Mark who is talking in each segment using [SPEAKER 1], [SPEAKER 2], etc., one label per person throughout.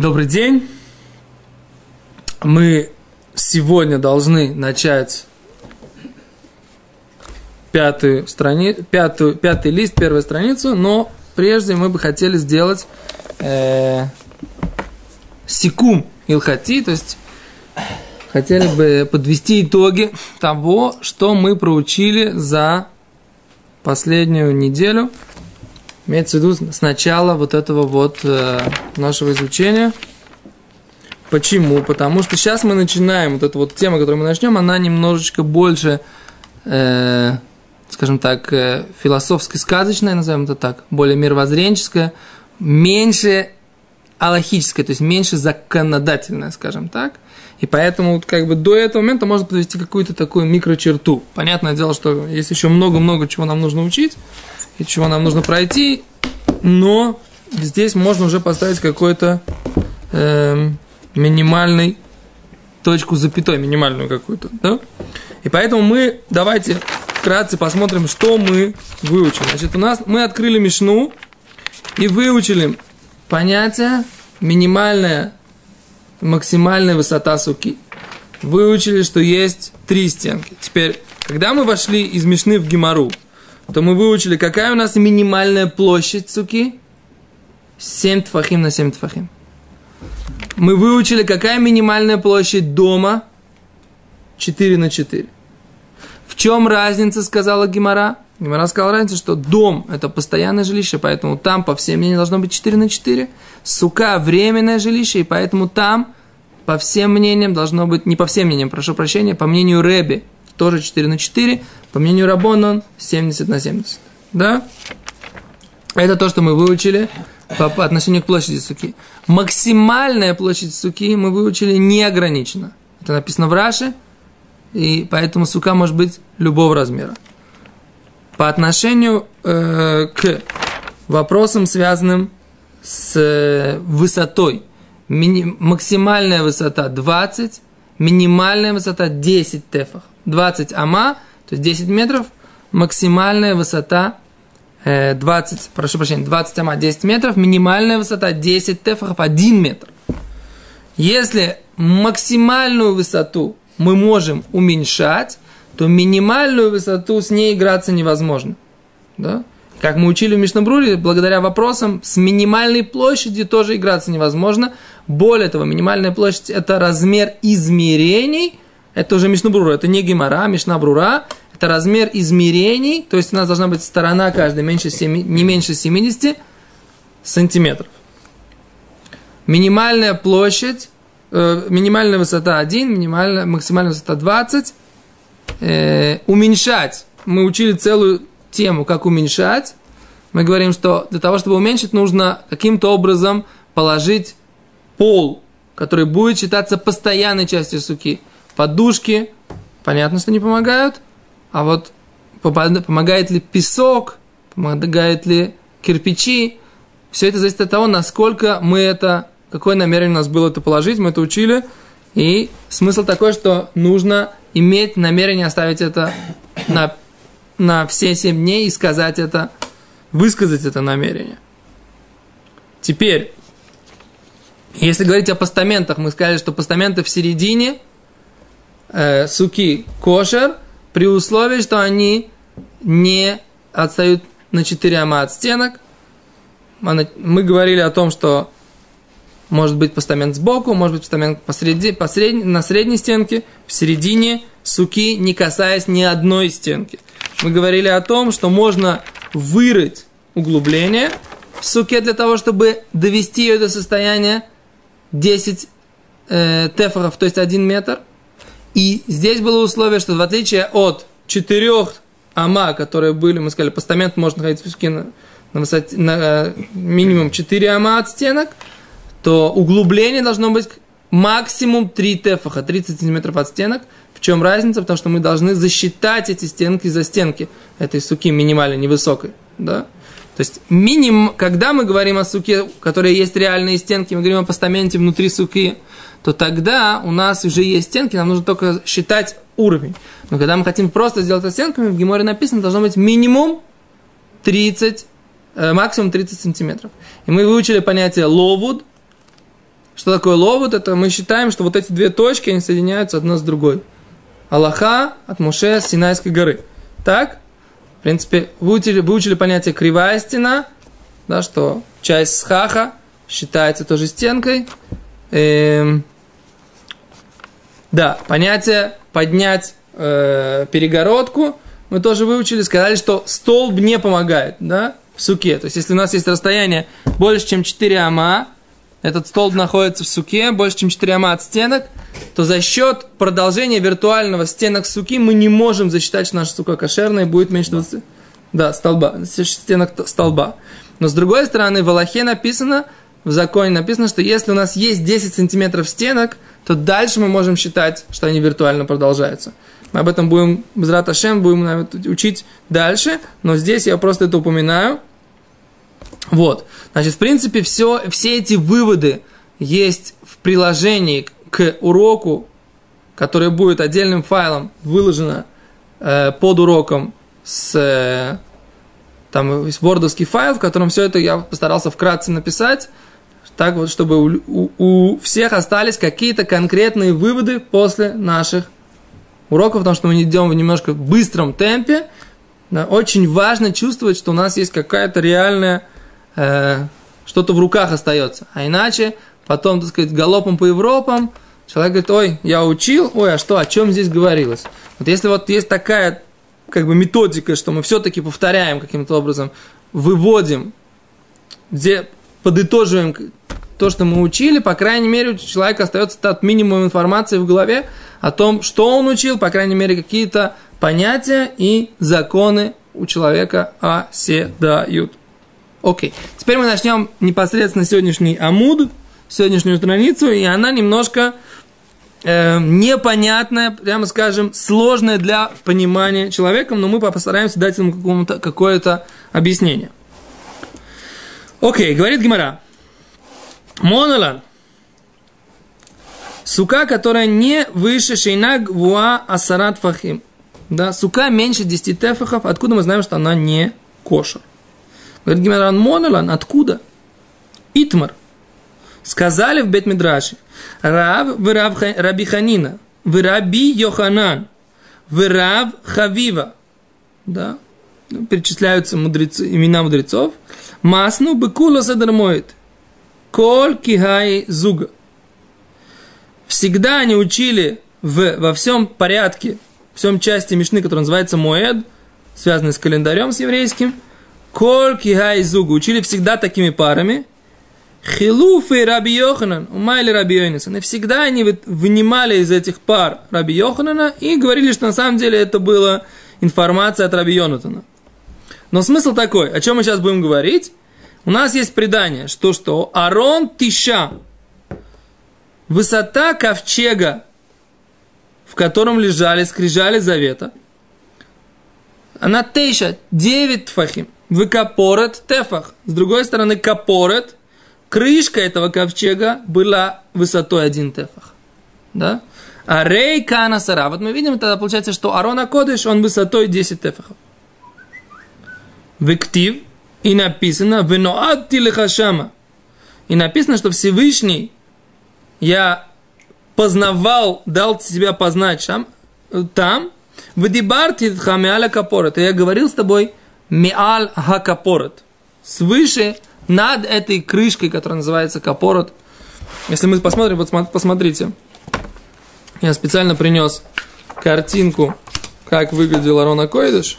[SPEAKER 1] Добрый день. Мы сегодня должны начать пятую страни... пятую... пятый лист, первую страницу, но прежде мы бы хотели сделать э... секум илхати, то есть хотели бы подвести итоги того, что мы проучили за последнюю неделю – Имеется в виду с начала вот этого вот э, нашего изучения. Почему? Потому что сейчас мы начинаем, вот эта вот тема, которую мы начнем, она немножечко больше, э, скажем так, э, философски сказочная, назовем это так, более мировоззренческая, меньше аллахическая, то есть меньше законодательная, скажем так. И поэтому вот как бы до этого момента можно подвести какую-то такую микрочерту. Понятное дело, что есть еще много-много чего нам нужно учить и чего нам нужно пройти, но здесь можно уже поставить какой-то э, минимальный точку запятой, минимальную какую-то, да? И поэтому мы давайте вкратце посмотрим, что мы выучили. Значит, у нас мы открыли Мишну и выучили понятие минимальная, максимальная высота суки. Выучили, что есть три стенки. Теперь, когда мы вошли из Мишны в Гимару, то мы выучили, какая у нас минимальная площадь суки? 7 тфахим на 7 тфахим. Мы выучили, какая минимальная площадь дома? 4 на 4. В чем разница, сказала Гимара? Гимара сказала разница, что дом – это постоянное жилище, поэтому там, по всем мнениям, должно быть 4 на 4. Сука – временное жилище, и поэтому там, по всем мнениям, должно быть, не по всем мнениям, прошу прощения, по мнению Реби, тоже 4 на 4, по мнению Рабонон 70 на 70. Да? Это то, что мы выучили по, по отношению к площади суки. Максимальная площадь суки мы выучили неограниченно. Это написано в Раше, и поэтому сука может быть любого размера. По отношению э, к вопросам, связанным с э, высотой. Мини- максимальная высота 20, минимальная высота 10 тефах. 20 ама, то есть 10 метров, максимальная высота 20, э, прошу прощения, 20 ама 10 метров, минимальная высота 10 тефахов 1 метр. Если максимальную высоту мы можем уменьшать, то минимальную высоту с ней играться невозможно. Да? Как мы учили в Мишнабруре, благодаря вопросам, с минимальной площадью тоже играться невозможно. Более того, минимальная площадь – это размер измерений – это уже Мишнабрура, это не Гемора, Мишнабрура, это размер измерений, то есть у нас должна быть сторона каждая меньше 7, не меньше 70 сантиметров. Минимальная площадь, э, минимальная высота 1, минимальная, максимальная высота 20. Э, уменьшать. Мы учили целую тему, как уменьшать. Мы говорим, что для того, чтобы уменьшить, нужно каким-то образом положить пол, который будет считаться постоянной частью суки. Подушки, понятно, что не помогают. А вот помогает ли песок, помогает ли кирпичи, все это зависит от того, насколько мы это, какое намерение у нас было это положить, мы это учили. И смысл такой, что нужно иметь намерение оставить это на, на все семь дней и сказать это, высказать это намерение. Теперь, если говорить о постаментах, мы сказали, что постаменты в середине – э, суки кошер, при условии, что они не отстают на 4 ама от стенок. Мы говорили о том, что может быть постамент сбоку, может быть постамент посреди, посредни, на средней стенке, в середине суки, не касаясь ни одной стенки. Мы говорили о том, что можно вырыть углубление в суке для того, чтобы довести ее до состояния 10 э, тефоров, то есть 1 метр – и здесь было условие, что в отличие от четырех ама, которые были, мы сказали, постамент может находиться в на, на, высоте, на э, минимум 4 ама от стенок, то углубление должно быть максимум 3 тефаха, 30 сантиметров от стенок. В чем разница? Потому что мы должны засчитать эти стенки за стенки этой суки минимально невысокой. Да? То есть минимум, когда мы говорим о суке, у которой есть реальные стенки, мы говорим о постаменте внутри суки, то тогда у нас уже есть стенки, нам нужно только считать уровень. Но когда мы хотим просто сделать это стенками, в Геморе написано, должно быть минимум 30, э, максимум 30 сантиметров. И мы выучили понятие ловуд, Что такое ловут? Это мы считаем, что вот эти две точки, они соединяются одна с другой. Аллаха от Муше с Синайской горы. Так? В принципе, выучили, выучили понятие кривая стена, да, что часть схаха считается тоже стенкой. Эм, да, понятие поднять э, перегородку мы тоже выучили, сказали, что столб не помогает, да, в суке. То есть, если у нас есть расстояние больше, чем 4 ама, этот столб находится в суке, больше, чем 4 ама от стенок, то за счет продолжения виртуального стенок суки мы не можем засчитать, что наша сука кошерная и будет меньше 20... Да, столба, стенок столба. Но с другой стороны, в Аллахе написано, в законе написано, что если у нас есть 10 сантиметров стенок, то дальше мы можем считать, что они виртуально продолжаются. Мы об этом будем, без Раташем, будем учить дальше, но здесь я просто это упоминаю. Вот. Значит, в принципе, все, все эти выводы есть в приложении к уроку, которое будет отдельным файлом выложено э, под уроком с э, там есть вордовский файл, в котором все это я постарался вкратце написать, так вот, чтобы у, у, у всех остались какие-то конкретные выводы после наших уроков, потому что мы идем в немножко быстром темпе. Да, очень важно чувствовать, что у нас есть какая-то реальная, э, что-то в руках остается. А иначе потом, так сказать, галопом по Европам, человек говорит, ой, я учил, ой, а что, о чем здесь говорилось? Вот если вот есть такая как бы методика, что мы все-таки повторяем каким-то образом, выводим, где подытоживаем то, что мы учили, по крайней мере, у человека остается тот минимум информации в голове, о том, что он учил, по крайней мере, какие-то понятия и законы у человека оседают. Окей. Теперь мы начнем непосредственно сегодняшний амуд, сегодняшнюю страницу, и она немножко э, непонятная, прямо скажем, сложная для понимания человеком, но мы постараемся дать ему какое-то объяснение. Окей, говорит Гимара. Монолан. Сука, которая не выше шейнаг вуа асарат фахим. Да, сука меньше 10 тефахов. Откуда мы знаем, что она не кошер? Говорит Гимаран Монолан, откуда? Итмар. Сказали в Бетмидраше. Рав в Рав Раби Ханина. В Раби Йоханан. В Рав Хавива. Да. Перечисляются мудрецы, имена мудрецов. Масну быкула садармоет. Коль кихай зуга всегда они учили в, во всем порядке, в всем части Мишны, которая называется Моэд, связанный с календарем, с еврейским, Коль Кихай Зугу, учили всегда такими парами, Хилуф и Раби Йоханан, Умайли Раби Йонисан. И всегда они вынимали из этих пар Раби Йоханана и говорили, что на самом деле это была информация от Раби Йонатана. Но смысл такой, о чем мы сейчас будем говорить. У нас есть предание, что что Арон Тиша, Высота ковчега, в котором лежали скрижали завета, она тейша, 9 тфахим. Выкапорет тефах. С другой стороны, капорет, крышка этого ковчега была высотой один тефах. Да? А рей кана. Вот мы видим, тогда получается, что Арона Кодыш, он высотой 10 тефахов. Вектив, и написано, веноад тилихашама. И написано, что Всевышний я познавал, дал себя познать там, там в дибарти хамиаля капорет. Я говорил с тобой миал хакапорет. Свыше над этой крышкой, которая называется капорет. Если мы посмотрим, вот посмотрите. Я специально принес картинку, как выглядел Арона Койдыш.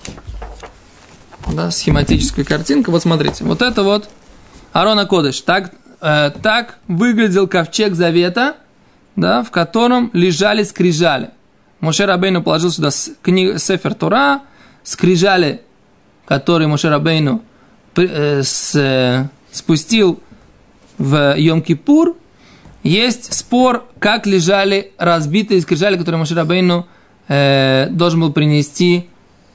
[SPEAKER 1] Да, схематическая картинка. Вот смотрите. Вот это вот Арона Кодыш. Так э, так выглядел ковчег завета, да, в котором лежали скрижали. Моше Рабейну положил сюда книгу Сефер Тора, скрижали, которые Моше Рабейну э, с, э, спустил в Йом-Кипур. Есть спор, как лежали разбитые скрижали, которые Моше Рабейну э, должен был принести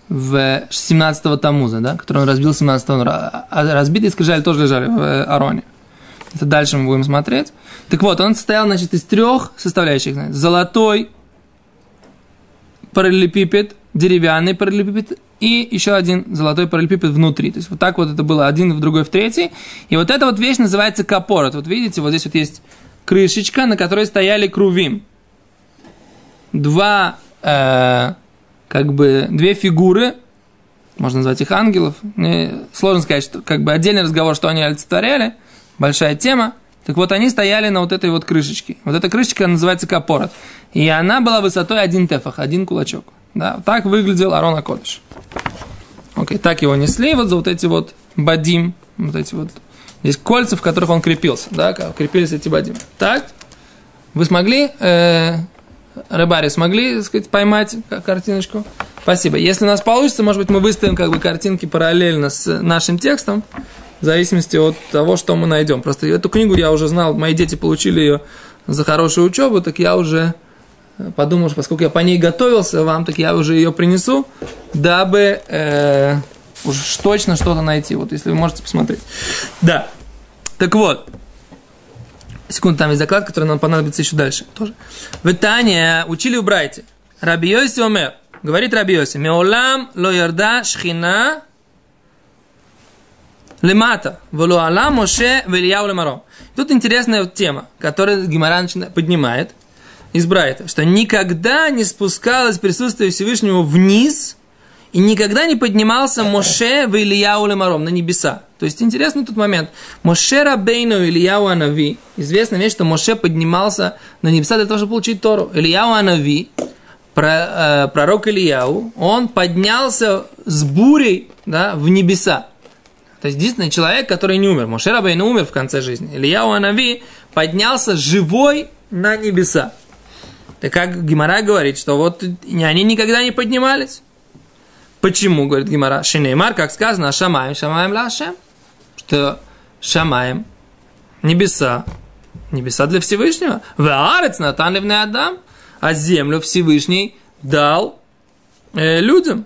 [SPEAKER 1] в 17-го Тамуза, да, который он разбил 17-го. А разбитые скрижали тоже лежали в э, Ароне. Это дальше мы будем смотреть. Так вот, он состоял, значит, из трех составляющих. Значит, золотой параллелепипед, деревянный параллелепипед и еще один золотой параллелепипед внутри. То есть вот так вот это было один в другой в третий. И вот эта вот вещь называется капорот. Вот видите, вот здесь вот есть крышечка, на которой стояли крувим. Два, э, как бы, две фигуры, можно назвать их ангелов. Мне сложно сказать, что как бы отдельный разговор, что они олицетворяли, большая тема. Так вот, они стояли на вот этой вот крышечке. Вот эта крышечка называется капорот. И она была высотой один тефах, один кулачок. Да, так выглядел Арон Акодыш. Окей, так его несли вот за вот эти вот бадим, вот эти вот Здесь кольца, в которых он крепился, да, крепились эти бадим. Так, вы смогли, э, рыбари, смогли, так сказать, поймать картиночку? Спасибо. Если у нас получится, может быть, мы выставим как бы картинки параллельно с нашим текстом, в зависимости от того, что мы найдем. Просто эту книгу я уже знал, мои дети получили ее за хорошую учебу, так я уже подумал, что поскольку я по ней готовился вам, так я уже ее принесу, дабы э, уж точно что-то найти. Вот если вы можете посмотреть. Да. Так вот. Секунду, там есть заклад, который нам понадобится еще дальше. Тоже. В Итане учили в Брайте. Раби Йоси Омер. Говорит Раби Йоси. Меолам ло ярда шхина лемата. Вело алам Моше вельяу лемаром. Тут интересная тема, которую Гимаран поднимает из Брайта, что никогда не спускалось присутствие Всевышнего вниз – и никогда не поднимался Моше в Ильяу Лемаром на небеса. То есть интересный тут момент. Моше Рабейну Ильяу Анави. Известная вещь, что Моше поднимался на небеса для того, чтобы получить Тору. Ильяу Анави, э, пророк Ильяу, он поднялся с бурей да, в небеса. То есть единственный человек, который не умер. Моше Рабейну умер в конце жизни. Ильяу Анави поднялся живой на небеса. Так как Гимара говорит, что вот они никогда не поднимались. Почему, говорит Гимара, Шинеймар, как сказано, Шамаем, Шамаем Лашем, что Шамаем, небеса, небеса для Всевышнего, Ваарец Натан Адам, а землю Всевышний дал э, людям.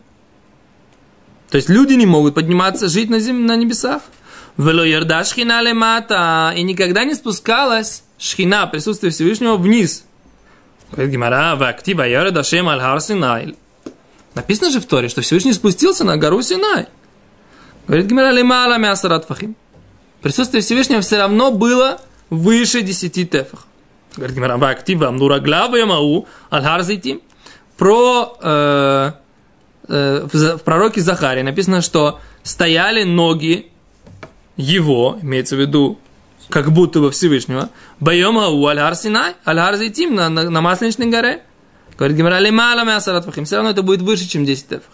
[SPEAKER 1] То есть люди не могут подниматься, жить на, зем... на небесах. Вело ярда шхина лемата, и никогда не спускалась шхина, присутствие Всевышнего, вниз. Говорит Гимара, в актива ярда аль харсинай. Написано же в Торе, что Всевышний спустился на гору Синай. Говорит Гимера Лимала Мясарат Фахим. Присутствие Всевышнего все равно было выше десяти тефах. Говорит Гимера, актива Амнура Глава Ямау Аль-Харзитим. Про э, э, в, пророке Захаре написано, что стояли ноги его, имеется в виду как будто бы Всевышнего, Байом Ау Аль-Харсинай, Аль-Харзитим на, на, на Масленичной горе. Говорит Гимара, лимала мясарат фахим. Все равно это будет выше, чем 10 тефах.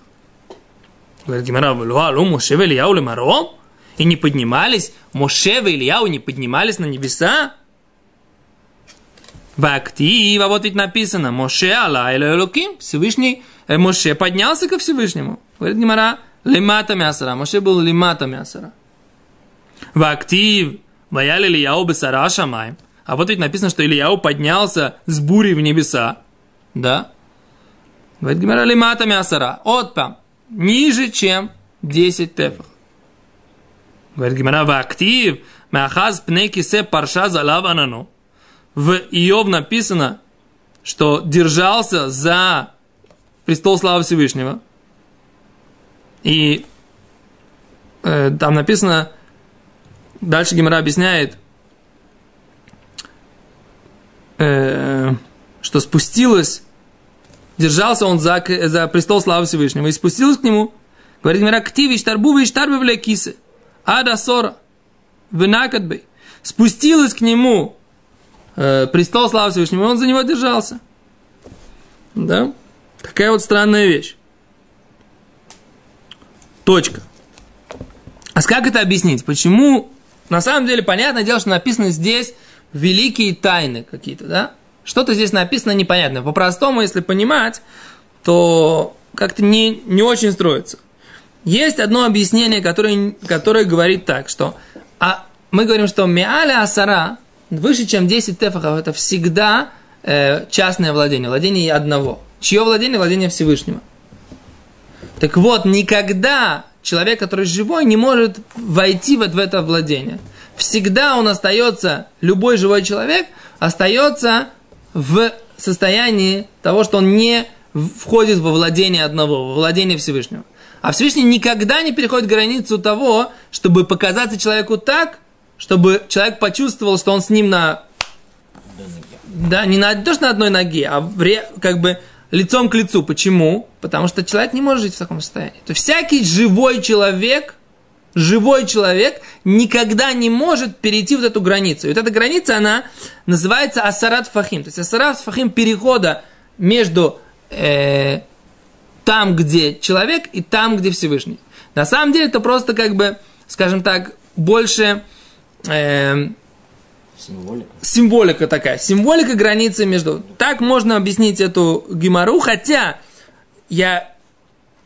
[SPEAKER 1] Говорит Гимара, алу Моше и Ильяу лимаром? И не поднимались, Моше и Ильяу не поднимались на небеса? В актив, а вот ведь написано, Моше Алла Элоким, Всевышний, э, Моше поднялся ко Всевышнему. Говорит Гимара, лимата мясара, Моше был лимата мясара. В актив, ваяли Ильяу бесара шамаем. А вот ведь написано, что Ильяу поднялся с бурей в небеса. Да? Говорит Гимара лимата мясара. Отпам. Ниже, чем 10 тефах. Говорит Гимара в актив. Мяхаз пнеки се парша залав анану. В Иов написано, что держался за престол славы Всевышнего. И э, там написано, дальше Гимара объясняет, э, что спустилась держался он за, за престол славы Всевышнего и спустился к нему. Говорит, мира ктиви, штарбу, штарбы в кисы. Ада сора. Винакадбей. Спустилась к нему э, престол славы Всевышнего, и он за него держался. Да? Такая вот странная вещь. Точка. А как это объяснить? Почему? На самом деле, понятное дело, что написано здесь великие тайны какие-то, да? Что-то здесь написано непонятно. По-простому, если понимать, то как-то не, не очень строится. Есть одно объяснение, которое, которое говорит так, что а мы говорим, что миаля асара, выше, чем 10 тефахов, это всегда э, частное владение, владение одного. Чье владение? Владение Всевышнего. Так вот, никогда человек, который живой, не может войти вот в это владение. Всегда он остается, любой живой человек остается в состоянии того, что он не входит во владение одного, во владение Всевышнего. А Всевышний никогда не переходит границу того, чтобы показаться человеку так, чтобы человек почувствовал, что он с ним на Да, не на, то, что на одной ноге, а ре, как бы лицом к лицу. Почему? Потому что человек не может жить в таком состоянии. То всякий живой человек, живой человек никогда не может перейти вот эту границу. И вот эта граница, она называется асарат фахим. То есть асарат фахим перехода между э, там, где человек, и там, где Всевышний. На самом деле это просто как бы, скажем так, больше... Э,
[SPEAKER 2] Символика.
[SPEAKER 1] Символика такая. Символика границы между... Так можно объяснить эту гемору, хотя я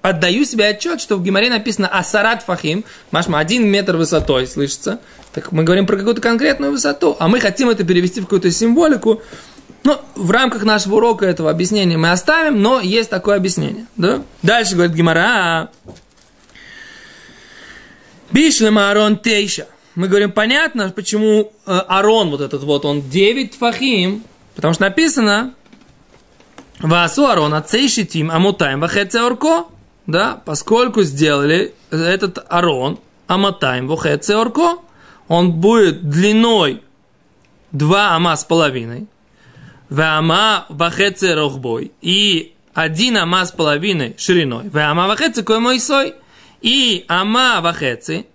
[SPEAKER 1] отдаю себе отчет, что в Гимаре написано Асарат Фахим, Машма, один метр высотой, слышится. Так мы говорим про какую-то конкретную высоту, а мы хотим это перевести в какую-то символику. Ну, в рамках нашего урока этого объяснения мы оставим, но есть такое объяснение. Да? Дальше говорит Гимара. Бишлема Арон Тейша мы говорим, понятно, почему э, Арон, вот этот вот, он 9 фахим, потому что написано, Васу Арон ацейшитим амутаем вахеце орко, да, поскольку сделали этот Арон, аматаем вахеце орко, он будет длиной 2 ама с половиной, вама вахеце рохбой, и один ама с половиной шириной, вама вахеце кой мой сой, и ама вахеце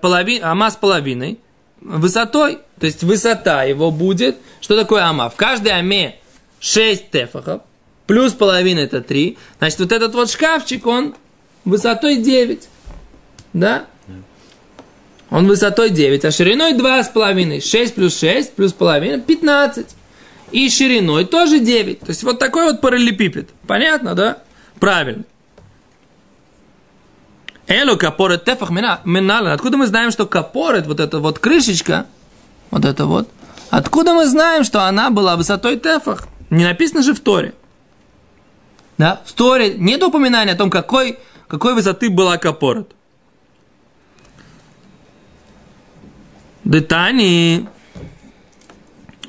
[SPEAKER 1] полови... ама с половиной высотой. То есть высота его будет. Что такое ама? В каждой аме 6 тефахов, плюс половина это 3. Значит, вот этот вот шкафчик, он высотой 9. Да? Он высотой 9, а шириной 2,5. 6 плюс 6 плюс половина 15. И шириной тоже 9. То есть вот такой вот параллелепипед. Понятно, да? Правильно. Элу капорет тефах минален. Откуда мы знаем, что капорет, вот эта вот крышечка, вот это вот, откуда мы знаем, что она была высотой тефах? Не написано же в Торе. Да? В Торе нет упоминания о том, какой, какой высоты была капорот. Детани.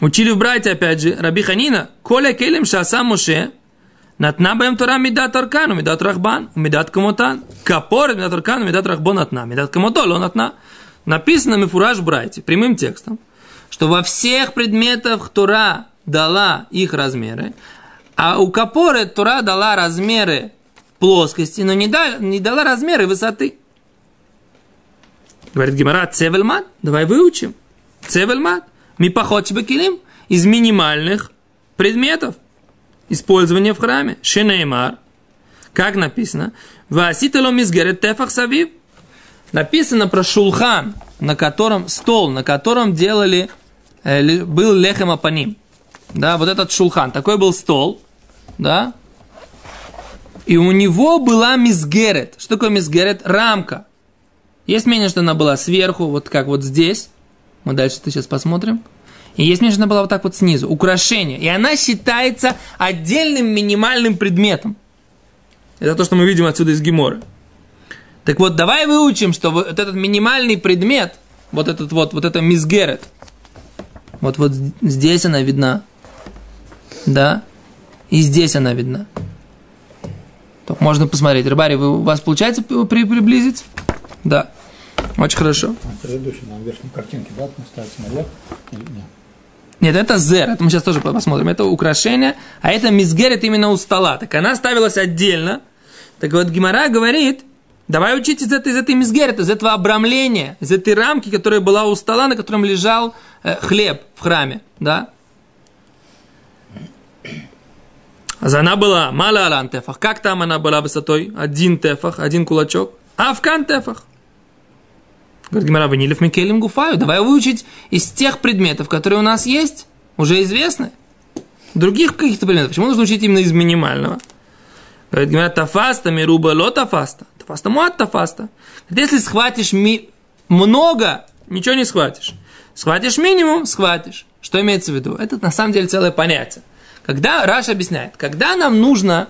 [SPEAKER 1] Учили в братья, опять же, Раби Ханина. Коля келем шаса Моше. Натна бэм тора мидат аркану, мидат рахбан, мидат комотан, Капорет, мидат аркану, мидат рахбон натна, мидат комотол он натна. Написано мифураж братья, прямым текстом, что во всех предметах Тора дала их размеры, а у Капоры Тура дала размеры плоскости, но не, дала, не дала размеры высоты. Говорит Гимара, цевельмат, давай выучим. Цевельмат, ми поход из минимальных предметов использования в храме. Шенеймар. Как написано? Васиталом изгерет тефах савив. Написано про шулхан, на котором, стол, на котором делали, э, был лехем апаним. Да, вот этот шулхан. Такой был стол. Да. И у него была мизгерет. Что такое мизгерет? Рамка. Есть мнение, что она была сверху, вот как вот здесь. Мы дальше это сейчас посмотрим. И есть мне была вот так вот снизу, украшение. И она считается отдельным минимальным предметом. Это то, что мы видим отсюда из Гемора. Так вот, давай выучим, что вот этот минимальный предмет, вот этот вот, вот это мизгерет, вот, вот здесь она видна, да, и здесь она видна. То можно посмотреть. Рыбари, вы, у вас получается при, приблизить? Да. Очень хорошо.
[SPEAKER 2] Предыдущий на верхней картинке, да, ставится наверх или нет?
[SPEAKER 1] Нет, это зер, это мы сейчас тоже посмотрим. Это украшение, а это мизгерет именно у стола. Так она ставилась отдельно. Так вот, Гимара говорит, давай учить из этой, из этой мизгерет, из этого обрамления, из этой рамки, которая была у стола, на котором лежал э, хлеб в храме, да? Она была мала алан тефах. Как там она была высотой? Один тефах, один кулачок. А в кан тефах. Говорит Гимара, ванилев Микелем Гуфаю. Давай выучить из тех предметов, которые у нас есть, уже известны. Других каких-то предметов. Почему нужно учить именно из минимального? Говорит Гимара, тафаста, мируба ло тафаста. Тафаста муат тафаста. Если схватишь ми... много, ничего не схватишь. Схватишь минимум, схватишь. Что имеется в виду? Это на самом деле целое понятие. Когда Раш объясняет, когда нам нужно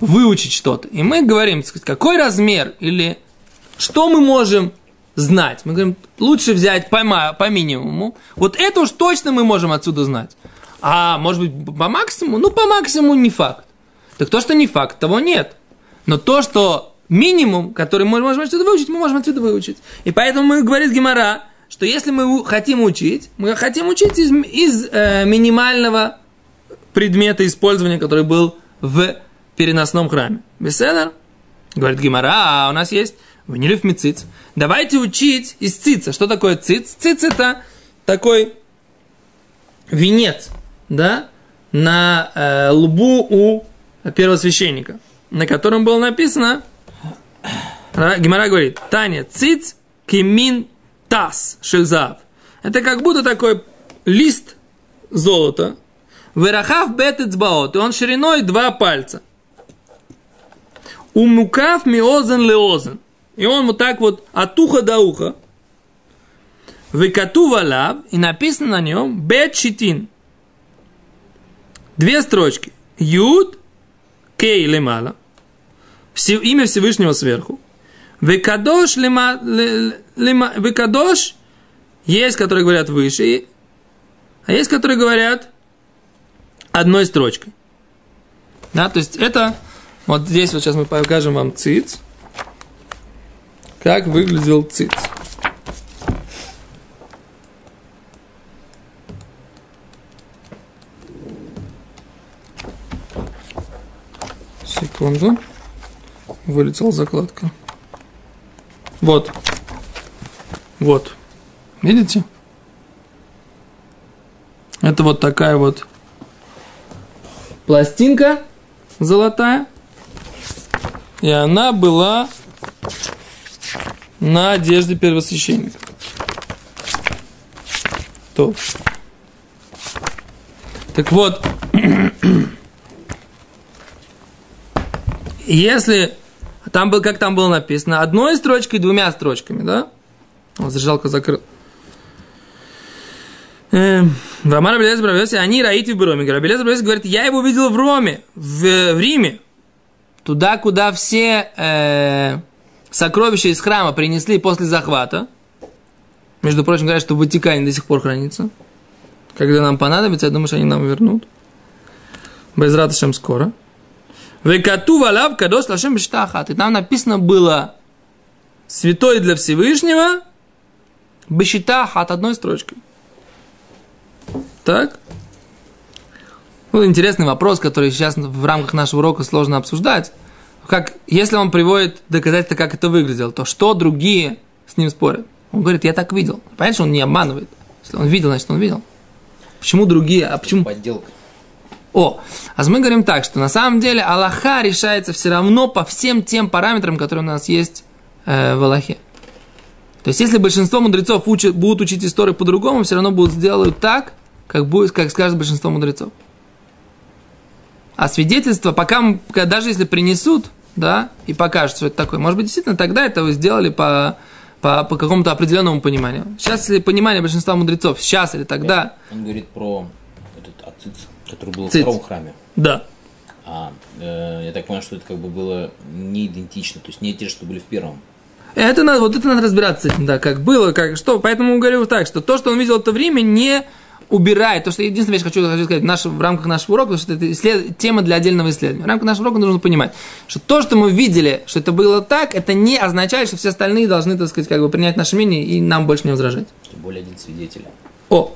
[SPEAKER 1] выучить что-то, и мы говорим, сказать, какой размер или что мы можем знать. Мы говорим, лучше взять по, по минимуму. Вот это уж точно мы можем отсюда знать. А может быть по максимуму? Ну, по максимуму не факт. Так то, что не факт, того нет. Но то, что минимум, который мы можем отсюда выучить, мы можем отсюда выучить. И поэтому мы говорит Гемора, что если мы хотим учить, мы хотим учить из, из э, минимального предмета использования, который был в переносном храме. Беседер? Говорит Гимара, а у нас есть ванилюф мициц. Давайте учить из цица. Что такое циц? Циц это такой венец, да, на э, лбу у первосвященника, на котором было написано, Гимара говорит, Таня, циц кимин тас шельзав. Это как будто такой лист золота, Верахав бетецбаот, и он шириной два пальца. Умукав миозен леозен. И он вот так вот от уха до уха. Векату валав, и написано на нем бет щитин. Две строчки. Юд, кей лемала. Все, имя Всевышнего сверху. Векадош лема, лема, векадош есть, которые говорят выше, а есть, которые говорят одной строчкой. Да, то есть это, вот здесь вот сейчас мы покажем вам циц, как выглядел циц. Секунду. Вылетела закладка. Вот. Вот. Видите? Это вот такая вот пластинка золотая. И она была на одежде первосвященника. То. Так вот, если там был, как там было написано, одной строчкой, двумя строчками, да? Вот зажигалка закрыл. Эм, Вамар Белез Бравеси, они раити в Броме. Белез Бравеси говорит, я его видел в Роме, в, в Риме. Туда, куда все э, сокровища из храма принесли после захвата. Между прочим, говорят, что в Ватикане до сих пор хранится. Когда нам понадобится, я думаю, что они нам вернут. Без раташем скоро. Векату валав кадос лашем бештахат. И там написано было святой для Всевышнего бешитахат одной строчкой. Так? Ну, интересный вопрос, который сейчас в рамках нашего урока сложно обсуждать. Как, если он приводит доказательства, как это выглядело, то что другие с ним спорят? Он говорит, я так видел. Понятно, что он не обманывает. Если он видел, значит он видел. Почему другие? А почему?
[SPEAKER 3] Подделка.
[SPEAKER 1] О, а мы говорим так, что на самом деле Аллаха решается все равно по всем тем параметрам, которые у нас есть э, в Аллахе. То есть, если большинство мудрецов учат, будут учить историю по-другому, все равно будут сделать так, как, будет, как скажет большинство мудрецов. А свидетельство, пока, даже если принесут, да, и покажут, что это такое, может быть, действительно, тогда это вы сделали по, по, по какому-то определенному пониманию. Сейчас, если понимание большинства мудрецов, сейчас или тогда...
[SPEAKER 3] Он говорит про этот ациц, который был
[SPEAKER 1] Циц.
[SPEAKER 3] в втором храме.
[SPEAKER 1] Да.
[SPEAKER 3] А, э, я так понял, что это как бы было не идентично, то есть не те, что были в первом.
[SPEAKER 1] Это надо, вот это надо разбираться с этим, да, как было, как что. Поэтому говорю так, что то, что он видел это время, не убирает. То, что единственная вещь, хочу, хочу сказать, наш, в рамках нашего урока, что это исслед... тема для отдельного исследования. В рамках нашего урока нужно понимать, что то, что мы видели, что это было так, это не означает, что все остальные должны, так сказать, как бы принять наше мнение и нам больше не возражать.
[SPEAKER 3] Тем более один свидетель.
[SPEAKER 1] О,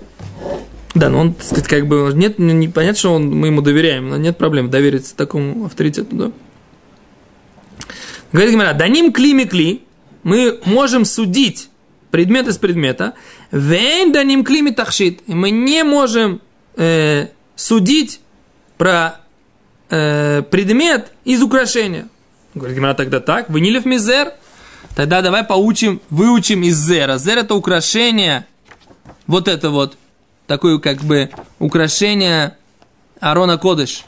[SPEAKER 1] да, но он, так сказать, как бы, нет, не понятно, что он, мы ему доверяем, но нет проблем довериться такому авторитету, да. Говорит Гимара, даним клими кли, мы можем судить предмет из предмета, вен даним клими тахшит, и мы не можем э, судить про э, предмет из украшения. Говорит Гимара, тогда так, ванилев мизер, тогда давай поучим, выучим из зера. Зер это украшение, вот это вот, такое как бы украшение Арона Кодыш.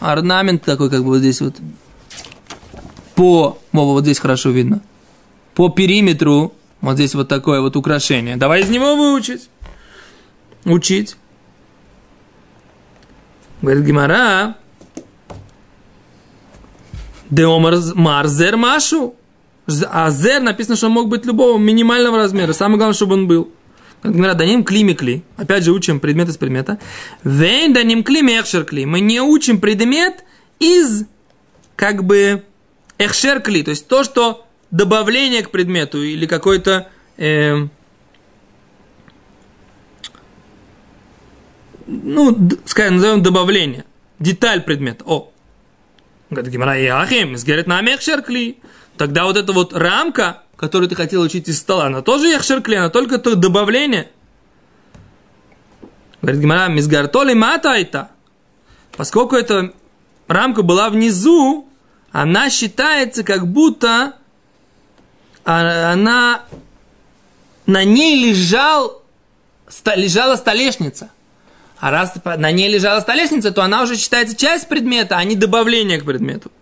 [SPEAKER 1] Орнамент такой, как бы вот здесь вот. По, Вова, вот здесь хорошо видно. По периметру, вот здесь вот такое вот украшение. Давай из него выучить. Учить. Говорит Гимара. Деомар марзер машу. А зер написано, что он мог быть любого минимального размера. Самое главное, чтобы он был. Гимара, даним кли микли. Опять же учим предмет из предмета. Вейн даним кли мехшер кли. Мы не учим предмет из как бы эхшер кли. То есть то, что добавление к предмету или какой-то э, ну, скажем, назовем добавление, деталь предмета. О, говорит Гимара, «Э, Яхим, говорит, на Мехшеркли. Тогда вот эта вот рамка, которую ты хотел учить из стола, она тоже Яхшеркли, она только то добавление. Говорит Гимара, мисгар то ли мата это. Поскольку эта рамка была внизу, она считается как будто она на ней лежал, лежала столешница. А раз на ней лежала столешница, то она уже считается часть предмета, а не добавление к предмету.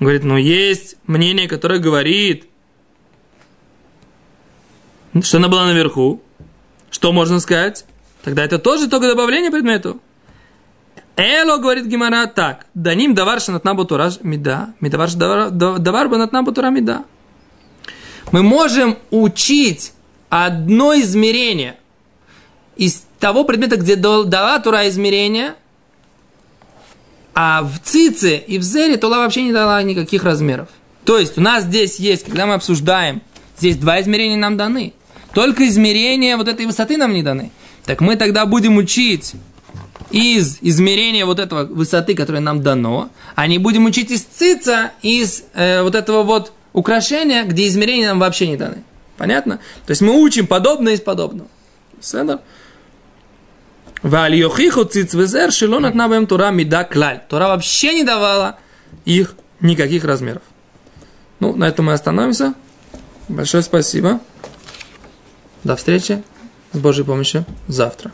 [SPEAKER 1] Говорит, ну есть мнение, которое говорит, что она была наверху. Что можно сказать? Тогда это тоже только добавление предмету. Эло, говорит Гимара, так. Даним давар шанатна бутураж мида. Мидавар давар банатна бутура мида. Мы можем учить одно измерение из того предмета, где дала тура измерения, а в цице и в зере тула вообще не дала никаких размеров. То есть у нас здесь есть, когда мы обсуждаем, здесь два измерения нам даны. Только измерения вот этой высоты нам не даны. Так мы тогда будем учить из измерения вот этого высоты, которая нам дано, а не будем учить из цица, из э, вот этого вот украшения, где измерения нам вообще не даны. Понятно? То есть мы учим подобное из подобного. Седер? Вальохиху цицвезер шилон отнабаем Тора мида клаль. Тора вообще не давала их никаких размеров. Ну, на этом мы остановимся. Большое спасибо. До встречи с Божьей помощью завтра.